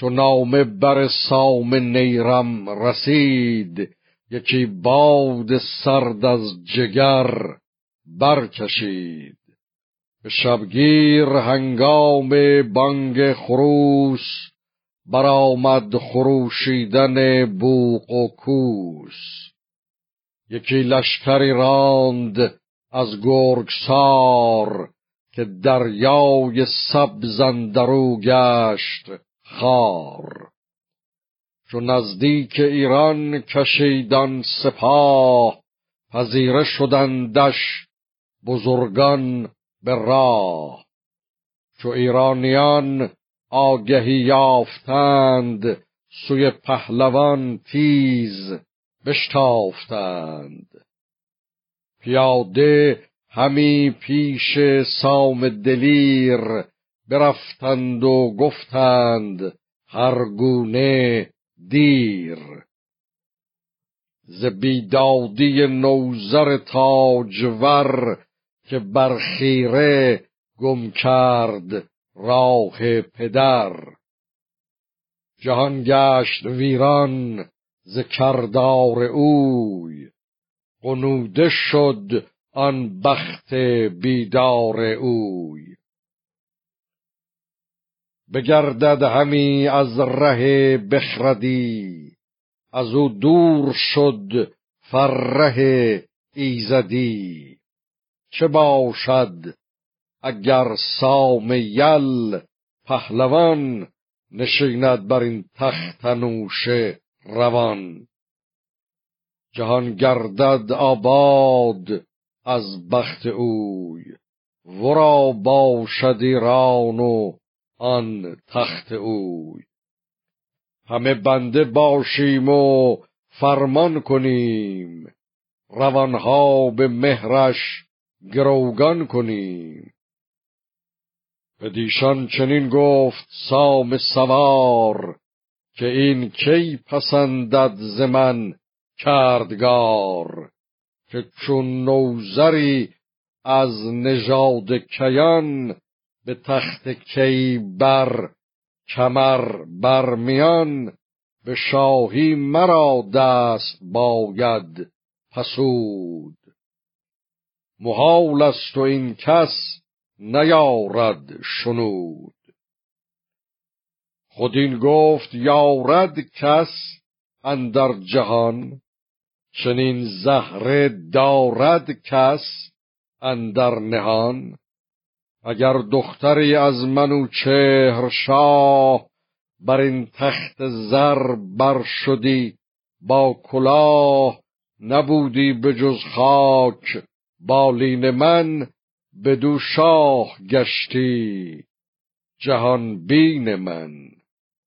چو نامه بر سام نیرم رسید یکی باد سرد از جگر برکشید. به شبگیر هنگام بانگ خروس برآمد خروشیدن بوق و کوس. یکی لشکری راند از گرگسار که دریای سبز اندرو گشت. خار. چو نزدیک ایران کشیدان سپاه پذیره شدندش بزرگان به راه. چو ایرانیان آگهی یافتند سوی پهلوان تیز بشتافتند. پیاده همی پیش سام دلیر برفتند و گفتند هر گونه دیر. ز بیدادی نوزر تاجور که بر خیره گم کرد راه پدر. جهان گشت ویران ز کردار اوی قنوده شد آن بخت بیدار اوی. بگردد همی از ره بخردی. از او دور شد فره ایزدی. چه باشد اگر سام یل پهلوان نشیند بر این تخت نوشه روان؟ جهان گردد آباد از بخت اوی. ورا باشد ایران و آن تخت اوی. همه بنده باشیم و فرمان کنیم. روانها به مهرش گروگان کنیم. بدیشان چنین گفت سام سوار که این کی پسندد ز من کردگار که چون نوزری از نژاد کیان به تخت کی بر کمر برمیان به شاهی مرا دست باید پسود. محال است و این کس نیارد شنود. خود این گفت یارد کس اندر جهان چنین زهره دارد کس اندر نهان. اگر دختری از منوچهر شاه بر این تخت زر بر شدی با کلاه نبودی به جز خاک بالین من بدو شاه گشتی جهان بین من.